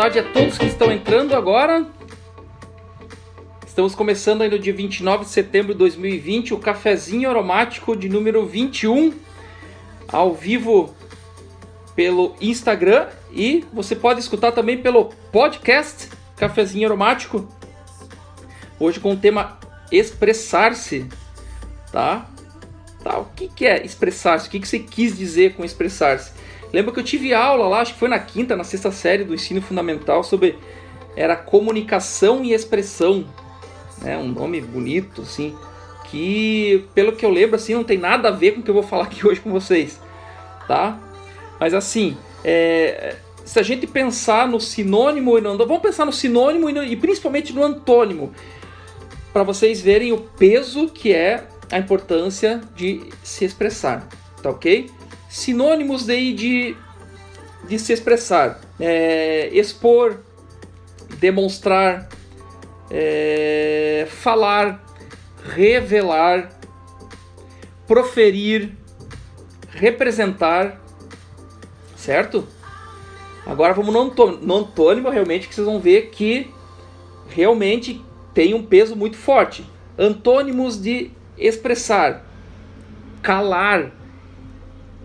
tarde a todos que estão entrando agora. Estamos começando aí no dia 29 de setembro de 2020 o cafezinho aromático de número 21, ao vivo pelo Instagram e você pode escutar também pelo podcast Cafezinho Aromático. Hoje com o tema expressar-se, tá? Tá, o que, que é expressar-se? O que, que você quis dizer com expressar-se? Lembra que eu tive aula lá, acho que foi na quinta, na sexta série do ensino fundamental sobre era comunicação e expressão, né? Um nome bonito, assim, que pelo que eu lembro assim não tem nada a ver com o que eu vou falar aqui hoje com vocês, tá? Mas assim, é, se a gente pensar no sinônimo e no vamos pensar no sinônimo e, no, e principalmente no antônimo, para vocês verem o peso que é a importância de se expressar, tá ok? Sinônimos daí de, de se expressar: é, expor, demonstrar, é, falar, revelar, proferir, representar, certo? Agora vamos no, antônimo, realmente que vocês vão ver que realmente tem um peso muito forte. Antônimos de expressar, calar,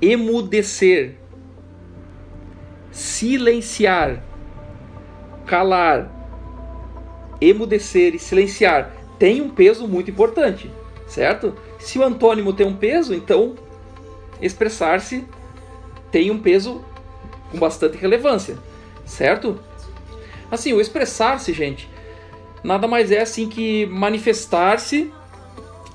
emudecer, silenciar, calar, emudecer e silenciar tem um peso muito importante, certo? Se o antônimo tem um peso, então expressar-se tem um peso com bastante relevância, certo? Assim, o expressar-se, gente, nada mais é assim que manifestar-se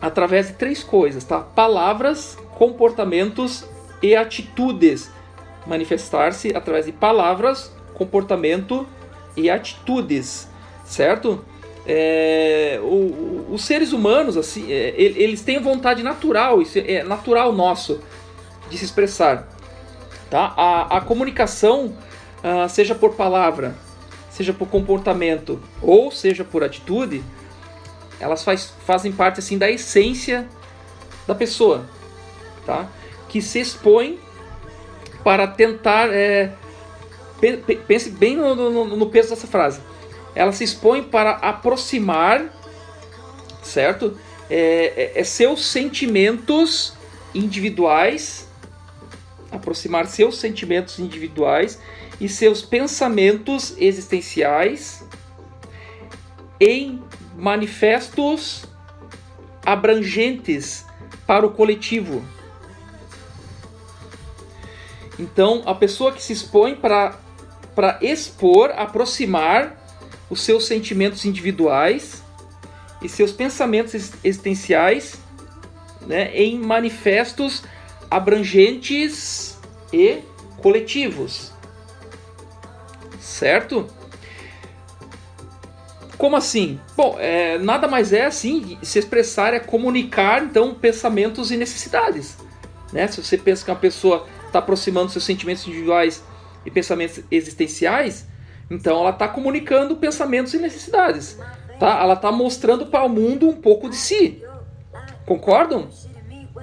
através de três coisas, tá? Palavras, comportamentos e atitudes. Manifestar-se através de palavras, comportamento e atitudes, certo? É, o, os seres humanos, assim, é, eles têm vontade natural, isso é natural nosso de se expressar. Tá? A, a comunicação, uh, seja por palavra, seja por comportamento ou seja por atitude, elas faz, fazem parte assim da essência da pessoa, tá? Que se expõe para tentar é, pense bem no, no, no, peso dessa frase. Ela se expõe para aproximar, certo? É, é, é seus sentimentos individuais, aproximar seus sentimentos individuais e seus pensamentos existenciais em manifestos abrangentes para o coletivo. Então, a pessoa que se expõe para expor, aproximar os seus sentimentos individuais e seus pensamentos existenciais né, em manifestos abrangentes e coletivos. Certo? Como assim? Bom, é, nada mais é assim, se expressar é comunicar, então, pensamentos e necessidades. Né? Se você pensa que uma pessoa está aproximando seus sentimentos individuais e pensamentos existenciais, então ela está comunicando pensamentos e necessidades. Tá? Ela está mostrando para o mundo um pouco de si. Concordam?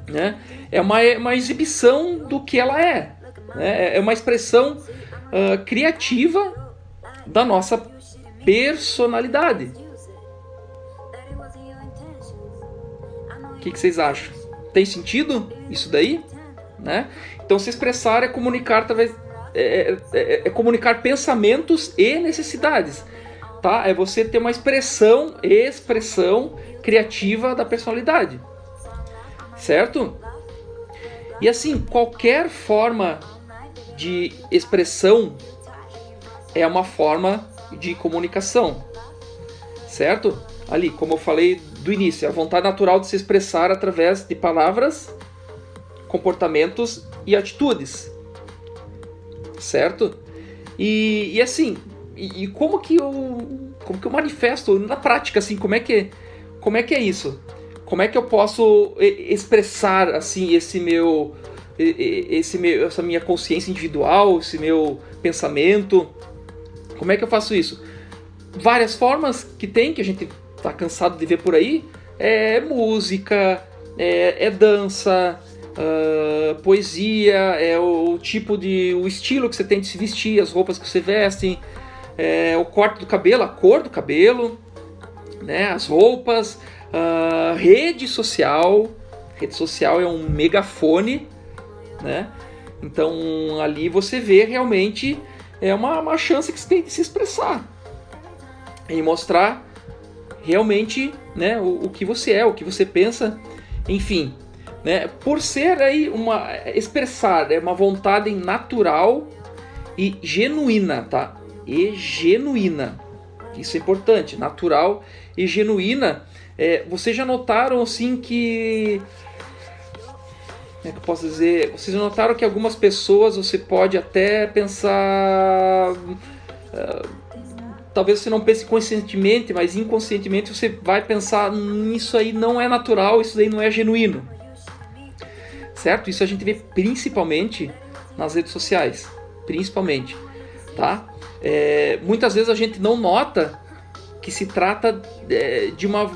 Né? É uma, é uma exibição do que ela é. Né? É uma expressão uh, criativa da nossa personalidade. O que, que, vocês acham? Tem sentido isso daí? Né? Então, se expressar é comunicar através é, é, é, é, comunicar pensamentos e necessidades, tá? É você ter uma expressão, expressão criativa da personalidade, certo? E assim, qualquer forma de expressão é uma forma de comunicação, certo? Ali, como eu falei do início, a vontade natural de se expressar através de palavras, comportamentos e atitudes, certo? E, e assim, e, e, como que eu como que eu manifesto na prática assim, como é que como é que é isso? Como é que eu posso expressar assim esse meu esse meu essa minha consciência individual, esse meu pensamento? Como é que eu faço isso? Várias formas que tem, que a gente tá cansado de ver por aí, é música, é, é dança, uh, poesia, é o, o, tipo de. o estilo que você tem de se vestir, as roupas que você veste, é, o corte do cabelo, a cor do cabelo, né, as roupas, uh, rede social. Rede social é um megafone, né? Então ali você vê realmente é uma, uma chance que você tem de se expressar e mostrar realmente né, o, o que você é, o que você pensa, enfim. Né, por ser aí uma expressar é uma vontade natural e genuína, tá? E genuína. Isso é importante, natural e genuína. É, vocês já notaram assim que como é que eu posso dizer? Vocês notaram que algumas pessoas você pode até pensar. Uh, talvez você não pense conscientemente, mas inconscientemente você vai pensar: hum, isso aí não é natural, isso aí não é genuíno. Certo? Isso a gente vê principalmente nas redes sociais. Principalmente. Tá? É, muitas vezes a gente não nota que se trata é, de uma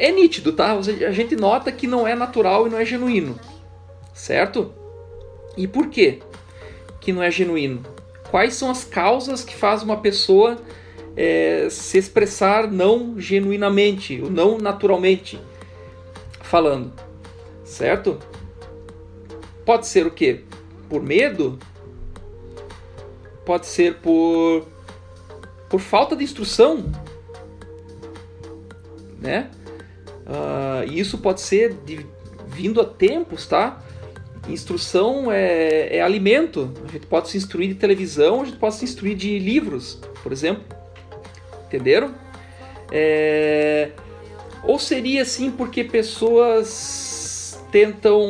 é nítido, tá? A gente nota que não é natural e não é genuíno, certo? E por quê que não é genuíno? Quais são as causas que faz uma pessoa é, se expressar não genuinamente, ou não naturalmente falando, certo? Pode ser o quê? Por medo? Pode ser por por falta de instrução, né? Uh, e isso pode ser de, vindo a tempos, tá? Instrução é, é, alimento. A gente pode se instruir de televisão, a gente pode se instruir de livros, por exemplo. Entenderam? É... Ou seria assim porque pessoas tentam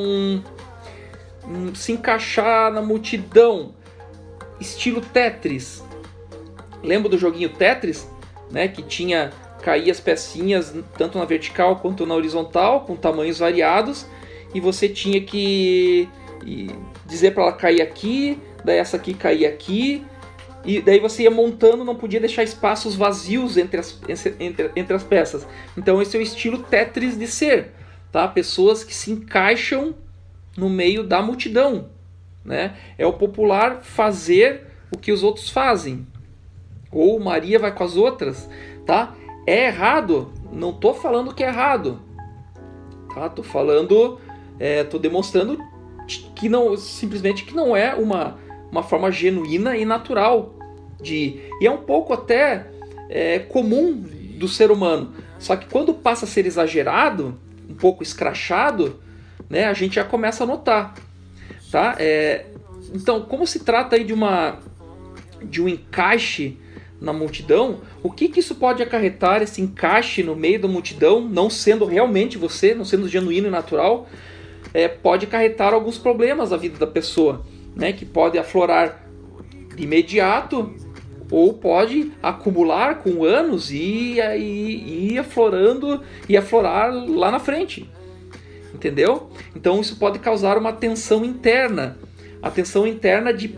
hum, se encaixar na multidão, estilo Tetris. Lembra do joguinho Tetris, né? Que tinha cair as pecinhas tanto na vertical quanto na horizontal, com tamanhos variados, e você tinha que dizer para ela cair aqui, daí essa aqui cair aqui, e daí você ia montando, não podia deixar espaços vazios entre as, entre, entre as peças. Então esse é o estilo Tetris de ser, tá? Pessoas que se encaixam no meio da multidão, né? É o popular fazer o que os outros fazem, ou Maria vai com as outras, tá? É errado? Não tô falando que é errado. Tá? Tô falando, é, tô demonstrando que não simplesmente que não é uma, uma forma genuína e natural de e é um pouco até é, comum do ser humano. Só que quando passa a ser exagerado, um pouco escrachado, né, a gente já começa a notar, tá? É, então, como se trata aí de uma de um encaixe na multidão, o que, que isso pode acarretar, esse encaixe no meio da multidão, não sendo realmente você, não sendo genuíno e natural, é, pode acarretar alguns problemas na vida da pessoa, né, que pode aflorar de imediato ou pode acumular com anos e, e aflorando e aflorar lá na frente. Entendeu? Então isso pode causar uma tensão interna, a tensão interna de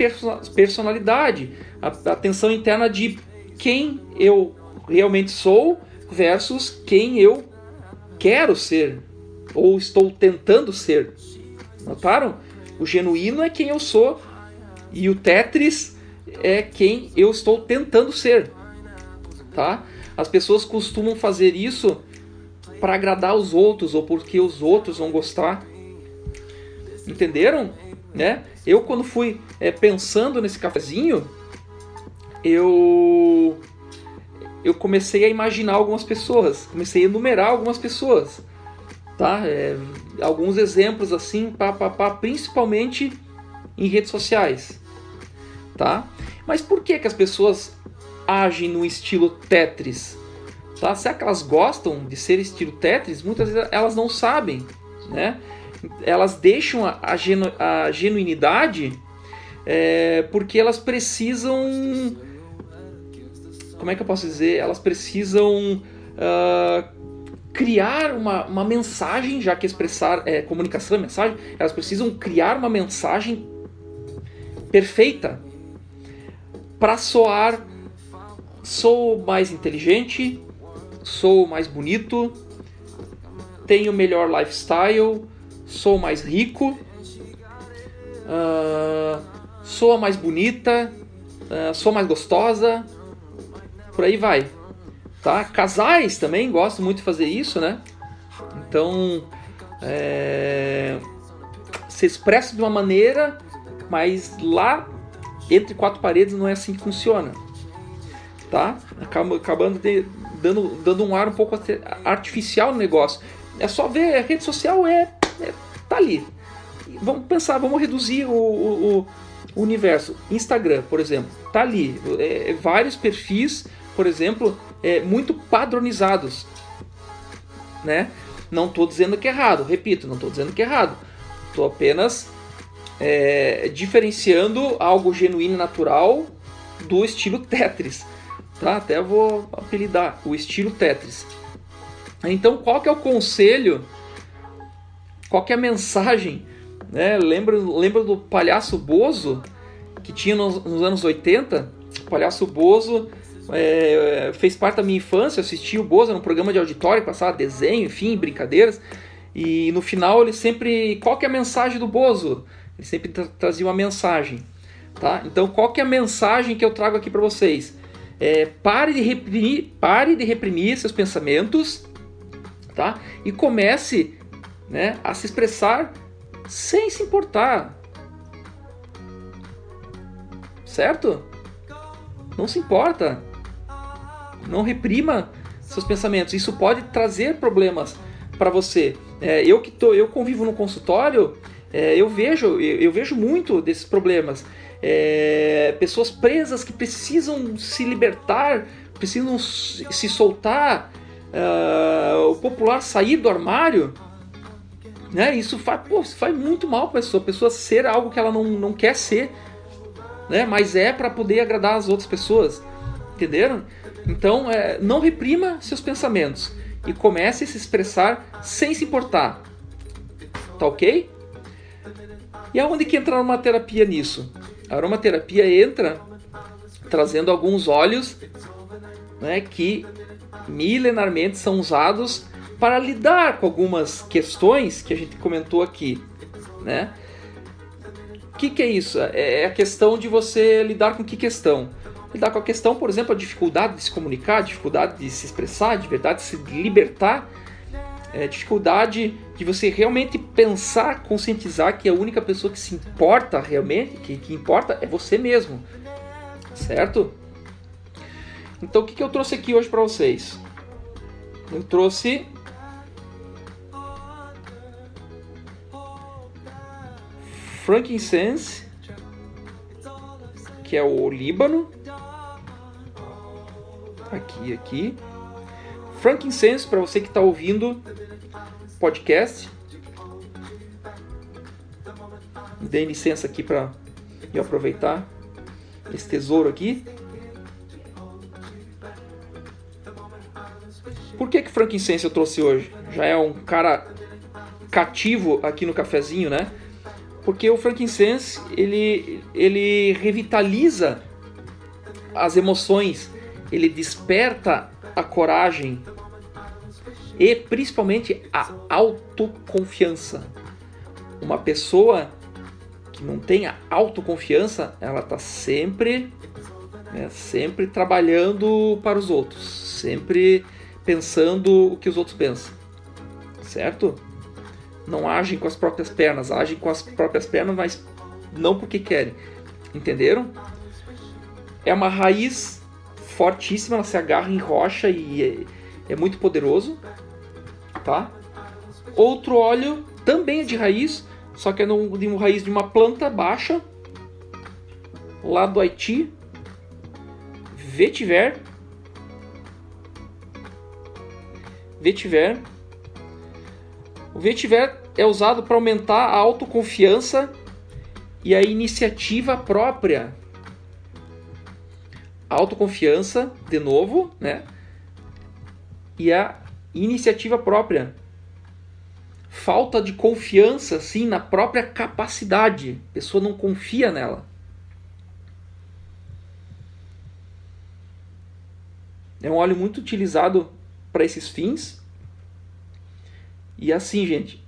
personalidade, a tensão interna de quem eu realmente sou versus quem eu quero ser ou estou tentando ser. Notaram? O genuíno é quem eu sou e o Tetris é quem eu estou tentando ser. Tá? As pessoas costumam fazer isso para agradar os outros ou porque os outros vão gostar. Entenderam? Né? Eu quando fui é, pensando nesse cafezinho, eu eu comecei a imaginar algumas pessoas, comecei a enumerar algumas pessoas, tá? É, alguns exemplos assim, pá, pá, pá, principalmente em redes sociais, tá? Mas por que que as pessoas agem no estilo Tetris? Tá? Será que elas gostam de ser estilo Tetris? Muitas vezes elas não sabem, né? Elas deixam a, a, genu, a genuinidade é, porque elas precisam como é que eu posso dizer? Elas precisam uh, criar uma, uma mensagem, já que expressar é, comunicação é mensagem, elas precisam criar uma mensagem perfeita para soar sou mais inteligente, sou mais bonito, tenho melhor lifestyle, sou mais rico, uh, sou mais bonita, uh, sou mais gostosa, por aí vai. Tá? Casais também gostam muito de fazer isso, né? Então, é, se expressa de uma maneira, mas lá entre quatro paredes não é assim que funciona. Tá? Acaba, acabando de, dando, dando um ar um pouco artificial no negócio. É só ver, a rede social é, é tá ali. Vamos pensar, vamos reduzir o, o, o universo. Instagram, por exemplo, tá ali. É, é, vários perfis, por exemplo, é, muito padronizados. Né? Não estou dizendo que é errado, repito, não estou dizendo que é errado. Estou apenas é, diferenciando algo genuíno e natural do estilo Tetris. Tá? Até vou apelidar o estilo Tetris. Então, qual que é o conselho? Qual que é a mensagem? Né? Lembra, lembra do palhaço Bozo que tinha nos, nos anos 80? O palhaço Bozo é, fez parte da minha infância, assisti o Bozo no programa de auditório, passava desenho, enfim, brincadeiras. E no final ele sempre. Qual que é a mensagem do Bozo? Ele sempre tra trazia uma mensagem. Tá? Então qual que é a mensagem que eu trago aqui para vocês? É, pare, de reprimir, pare de reprimir seus pensamentos tá? e comece né, a se expressar sem se importar. Certo? Não se importa. Não reprima seus pensamentos. Isso pode trazer problemas para você. É, eu que tô, eu convivo no consultório, é, eu vejo, eu, eu, vejo muito desses problemas. É, pessoas presas que precisam se libertar, precisam se soltar, uh, o popular sair do armário. Né? Isso faz, pô, faz muito mal para a pessoa, a pessoa ser algo que ela não, não quer ser, né? mas é para poder agradar as outras pessoas. Entenderam? Então, é, não reprima seus pensamentos e comece a se expressar sem se importar. Tá ok? E aonde que entra a aromaterapia nisso? A aromaterapia entra trazendo alguns óleos né, que milenarmente são usados para lidar com algumas questões que a gente comentou aqui, né? O que, que é isso? É, é a questão de você lidar com que questão? Lidar com a questão, por exemplo, a dificuldade de se comunicar, a dificuldade de se expressar, de verdade de se libertar, é, dificuldade de você realmente pensar, conscientizar que a única pessoa que se importa realmente, que, que importa, é você mesmo, certo? Então o que, que eu trouxe aqui hoje para vocês? Eu trouxe frankincense, que é o Líbano, aqui, aqui. Frankincense, para você que está ouvindo podcast. Dê licença aqui para eu aproveitar esse tesouro aqui. Por que que frankincense eu trouxe hoje? Já é um cara cativo aqui no cafezinho, né? Porque o frankincense ele ele revitaliza as emoções ele desperta a coragem e principalmente a autoconfiança. Uma pessoa que não tem a autoconfiança, ela está sempre, né, sempre trabalhando para os outros, sempre pensando o que os outros pensam, certo? Não agem com as próprias pernas, agem com as próprias pernas, mas não porque querem. Entenderam? É uma raiz fortíssima, ela se agarra em rocha e é, é muito poderoso, tá? Outro óleo também é de raiz, só que é no, de uma raiz de uma planta baixa, lá do Haiti, vetiver, vetiver. O vetiver é usado para aumentar a autoconfiança e a iniciativa própria autoconfiança, de novo, né? E a iniciativa própria. Falta de confiança, sim, na própria capacidade. A pessoa não confia nela. É um óleo muito utilizado para esses fins. E assim, gente,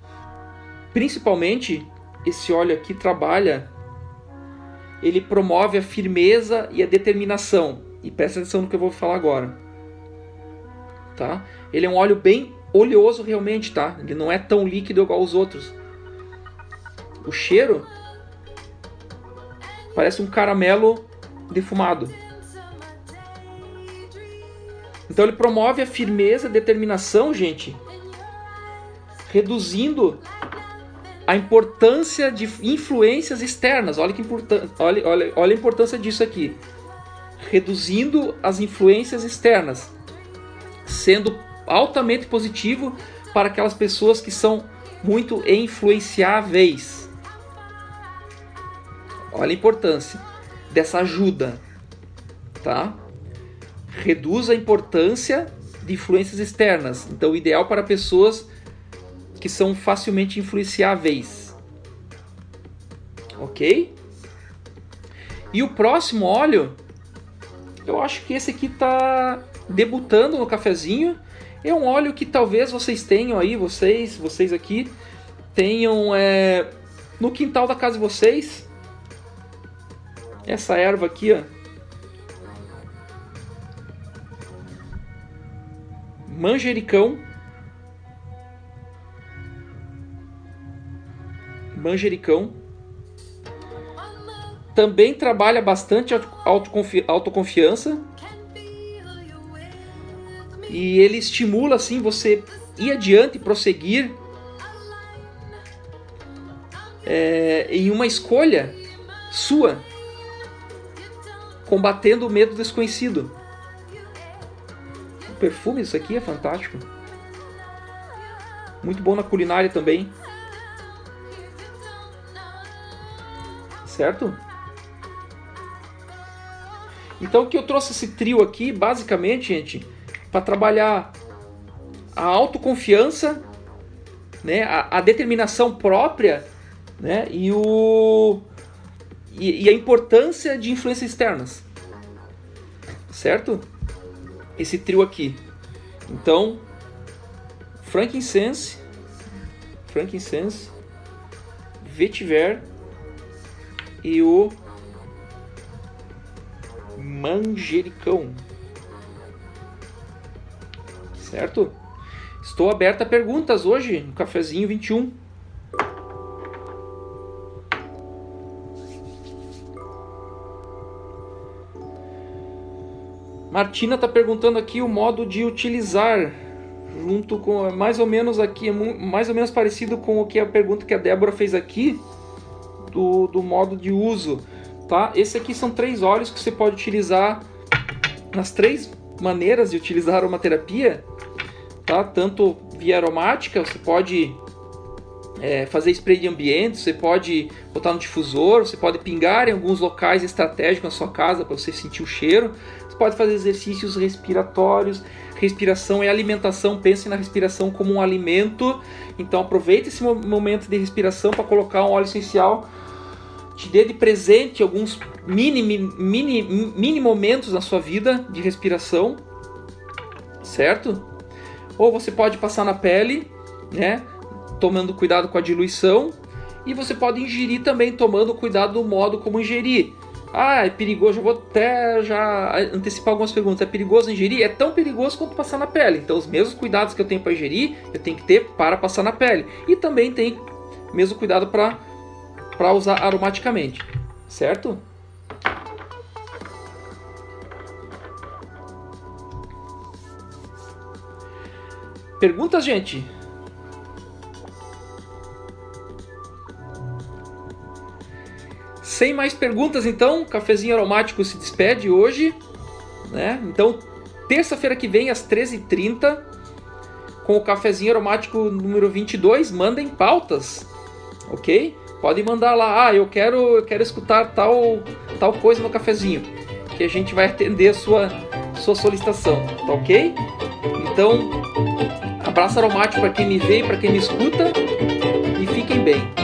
principalmente esse óleo aqui trabalha ele promove a firmeza e a determinação. E presta atenção no que eu vou falar agora. Tá? Ele é um óleo bem oleoso realmente, tá? Ele não é tão líquido igual os outros. O cheiro parece um caramelo defumado. Então ele promove a firmeza, a determinação, gente, reduzindo a importância de influências externas. Olha que importante, olha, olha, olha a importância disso aqui. Reduzindo as influências externas, sendo altamente positivo para aquelas pessoas que são muito influenciáveis. Olha a importância dessa ajuda, tá? Reduz a importância de influências externas. Então, ideal para pessoas que são facilmente influenciáveis. Ok? E o próximo óleo, eu acho que esse aqui está debutando no cafezinho. É um óleo que talvez vocês tenham aí, vocês, vocês aqui, tenham é, no quintal da casa de vocês. Essa erva aqui, ó. Manjericão. Manjericão. Também trabalha bastante autoconfi autoconfiança. E ele estimula assim você ir adiante, prosseguir é, em uma escolha sua, combatendo o medo desconhecido. O perfume disso aqui é fantástico. Muito bom na culinária também. Certo? Então que eu trouxe esse trio aqui, basicamente, gente, para trabalhar a autoconfiança, né, a, a, determinação própria, né, e o e, e, a importância de influências externas, certo? Esse trio aqui. Então, frankincense, frankincense, vetiver e o manjericão. Certo? Estou aberto a perguntas hoje no cafezinho 21. Martina está perguntando aqui o modo de utilizar junto com mais ou menos aqui mais ou menos parecido com o que a pergunta que a Débora fez aqui do, do modo de uso, tá? Esse aqui são três óleos que você pode utilizar nas três maneiras de utilizar aromaterapia, tá? Tanto via aromática, você pode é, fazer spray de ambiente, você pode botar no difusor, você pode pingar em alguns locais estratégicos na sua casa para você sentir o cheiro. Você pode fazer exercícios respiratórios, respiração e alimentação. Pense na respiração como um alimento. Então aproveite esse momento de respiração para colocar um óleo essencial te dê de presente alguns mini, mini, mini momentos na sua vida de respiração, certo? Ou você pode passar na pele, né? Tomando cuidado com a diluição. E você pode ingerir também, tomando cuidado do modo como ingerir. Ah, é perigoso. Eu vou até já antecipar algumas perguntas. É perigoso ingerir? É tão perigoso quanto passar na pele. Então, os mesmos cuidados que eu tenho para ingerir, eu tenho que ter para passar na pele. E também tem mesmo cuidado para para usar aromaticamente, certo? Perguntas, gente? Sem mais perguntas, então, cafezinho aromático se despede hoje, né? Então, terça-feira que vem às 13h30, com o cafezinho aromático número 22, mandem pautas, ok? Pode mandar lá, ah, eu quero, eu quero escutar tal, tal coisa no cafezinho, que a gente vai atender a sua, sua solicitação, tá ok? Então, abraço aromático para quem me vê e para quem me escuta e fiquem bem.